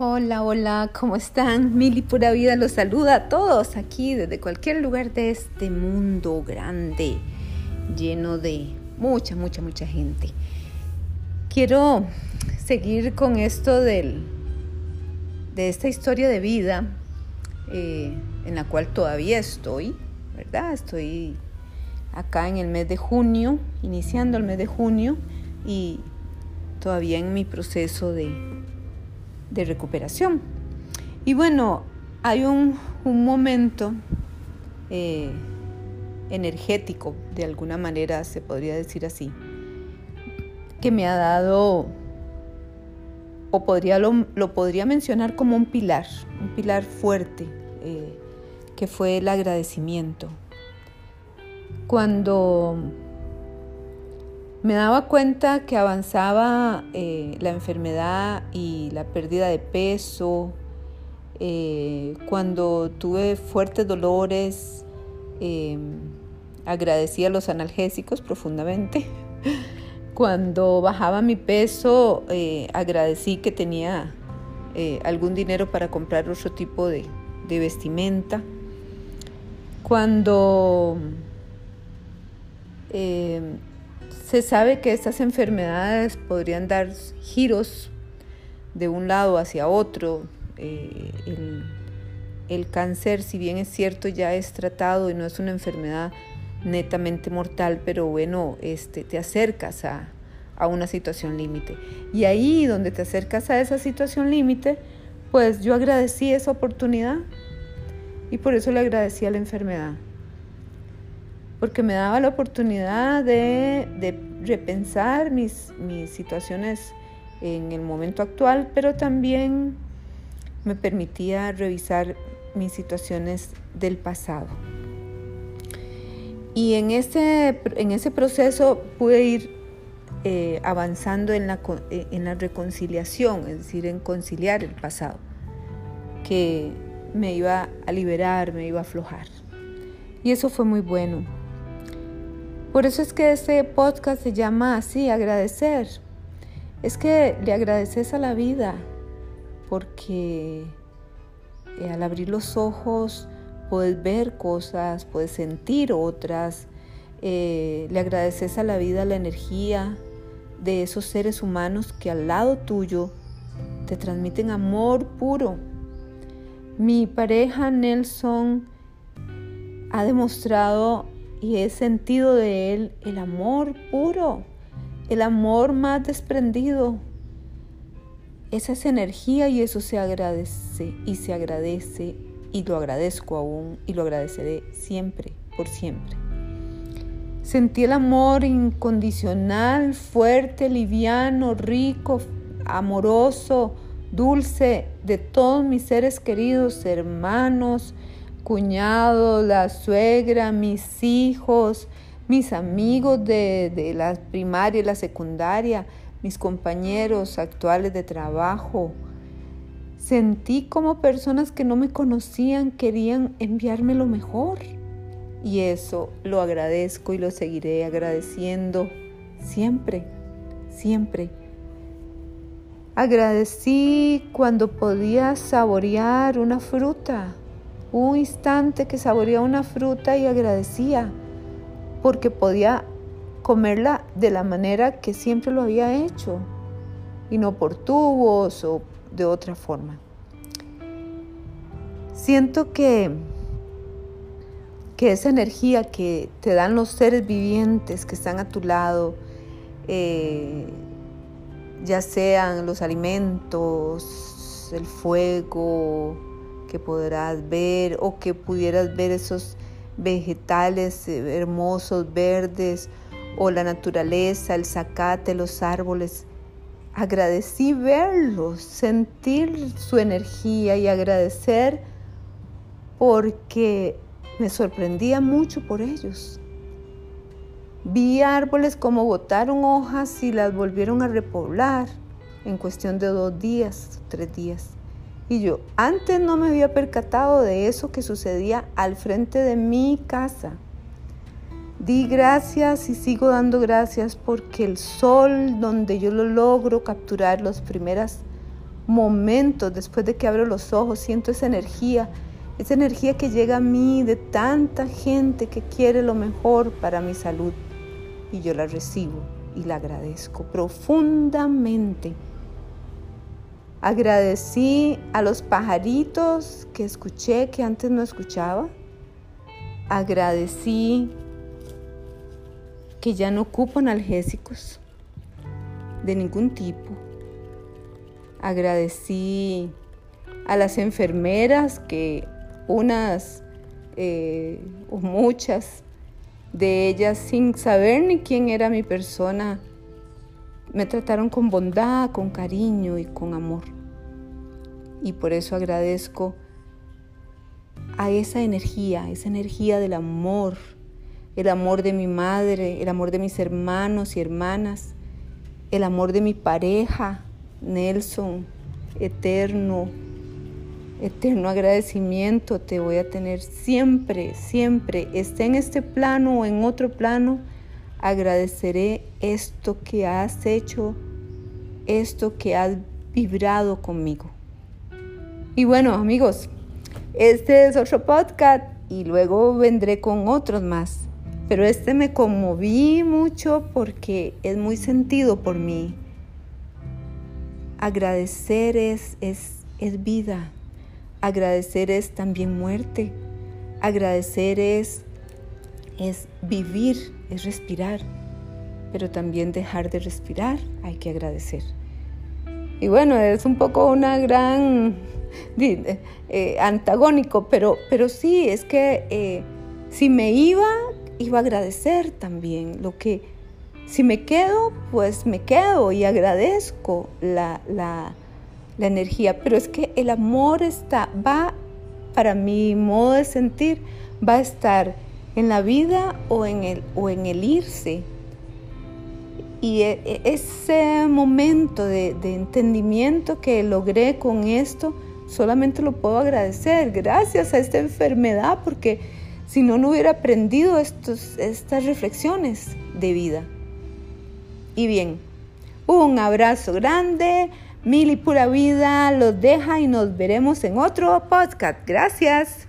Hola, hola, ¿cómo están? Mili Pura Vida los saluda a todos aquí desde cualquier lugar de este mundo grande, lleno de mucha, mucha, mucha gente. Quiero seguir con esto del, de esta historia de vida eh, en la cual todavía estoy, ¿verdad? Estoy acá en el mes de junio, iniciando el mes de junio y todavía en mi proceso de de recuperación. Y bueno, hay un, momento eh, energético, de alguna manera se podría decir así, que me ha dado, o podría, lo, podría mencionar como un pilar, un pilar fuerte, eh, que fue el agradecimiento. Cuando me daba cuenta que avanzaba eh, la enfermedad y la pérdida de peso. Eh, cuando tuve fuertes dolores, em, agradecí a los analgésicos profundamente. Cuando bajaba mi peso, eh, agradecí que tenía algún dinero para comprar otro tipo de, de vestimenta. Cuando em, se sabe que estas enfermedades podrían dar giros de un lado hacia otro. Eh, el, cáncer, si bien es cierto, ya es tratado y no es una enfermedad netamente mortal, pero bueno, este, te acercas a, a una situación límite. Y ahí donde te acercas a esa situación límite, pues yo agradecí esa oportunidad y por eso le agradecí a la enfermedad porque me daba la oportunidad de, repensar mis, mis situaciones en el momento actual, pero también me permitía revisar mis situaciones del pasado. Y en ese, en ese proceso pude ir eh, avanzando en la, en la reconciliación, es decir, en conciliar el pasado, que me iba a liberar, me iba a aflojar. Y eso fue muy bueno. Por eso es que este podcast se llama así, agradecer. Es que le agradeces a la vida porque eh, al abrir los ojos puedes ver cosas, puedes sentir otras. Eh, le agradeces a la vida la energía de esos seres humanos que al lado tuyo te transmiten amor puro. Mi pareja Nelson ha demostrado y he sentido de Él el amor puro, el amor más desprendido. Esa es energía y eso se agradece y se agradece y lo agradezco aún y lo agradeceré siempre, por siempre. Sentí el amor incondicional, fuerte, liviano, rico, amoroso, dulce de todos mis seres queridos, hermanos, cuñado, la suegra, mis hijos, mis amigos de, la primaria y la secundaria, mis compañeros actuales de trabajo. Sentí como personas que no me conocían querían enviarme lo mejor. Y eso lo agradezco y lo seguiré agradeciendo siempre, siempre. Agradecí cuando podía saborear una fruta, un instante que saboreaba una fruta y agradecía porque podía comerla de la manera que siempre lo había hecho y no por tubos o de otra forma. Siento que, que esa energía que te dan los seres vivientes que están a tu lado, eh, ya sean los alimentos, el fuego, que podrás ver o que pudieras ver esos vegetales eh, hermosos, verdes, o la naturaleza, el zacate, los árboles. Agradecí verlos, sentir su energía y agradecer porque me sorprendía mucho por ellos. Vi árboles como botaron hojas y las volvieron a repoblar en cuestión de dos días, tres días. Y yo antes no me había percatado de eso que sucedía al frente de mi casa. Di gracias y sigo dando gracias porque el sol donde yo lo logro capturar las primeras momentos después de que abro los ojos, siento esa energía, esa energía que llega a mí de tanta gente que quiere lo mejor para mi salud. Y yo la recibo y la agradezco profundamente. Agradecí a los pajaritos que escuché que antes no escuchaba. Agradecí que ya no ocupo analgésicos de ningún tipo. Agradecí a las enfermeras que unas eh, o muchas de ellas sin saber ni quién era mi persona, me trataron con bondad, con cariño y con amor. Y por eso agradezco a esa energía, esa energía del amor, el amor de mi madre, el amor de mis hermanos y hermanas, el amor de mi pareja, Nelson, eterno, eterno agradecimiento te voy a tener siempre, siempre, esté en este plano o en otro plano, agradeceré esto que has hecho, esto que has vibrado conmigo. Y bueno, amigos, este es otro podcast y luego vendré con otros más. Pero este me conmoví mucho porque es muy sentido por mí. Agradecer es, es, es vida. Agradecer es también muerte. Agradecer es, es vivir, es respirar. Pero también dejar de respirar hay que agradecer. Y bueno, es un poco una gran eh, antagónico, pero, pero sí, es que eh, si me iba, iba a agradecer también. Lo que, si me quedo, pues me quedo y agradezco la, la, la energía. Pero es que el amor está, va, para mi modo de sentir, va a estar en la vida o en el, o en el irse. Y e, e, ese momento de, entendimiento que logré con esto, solamente lo puedo agradecer gracias a esta enfermedad, porque si no, no hubiera aprendido estos, estas reflexiones de vida. Y bien, un abrazo grande, mil y pura vida los deja y nos veremos en otro podcast. Gracias.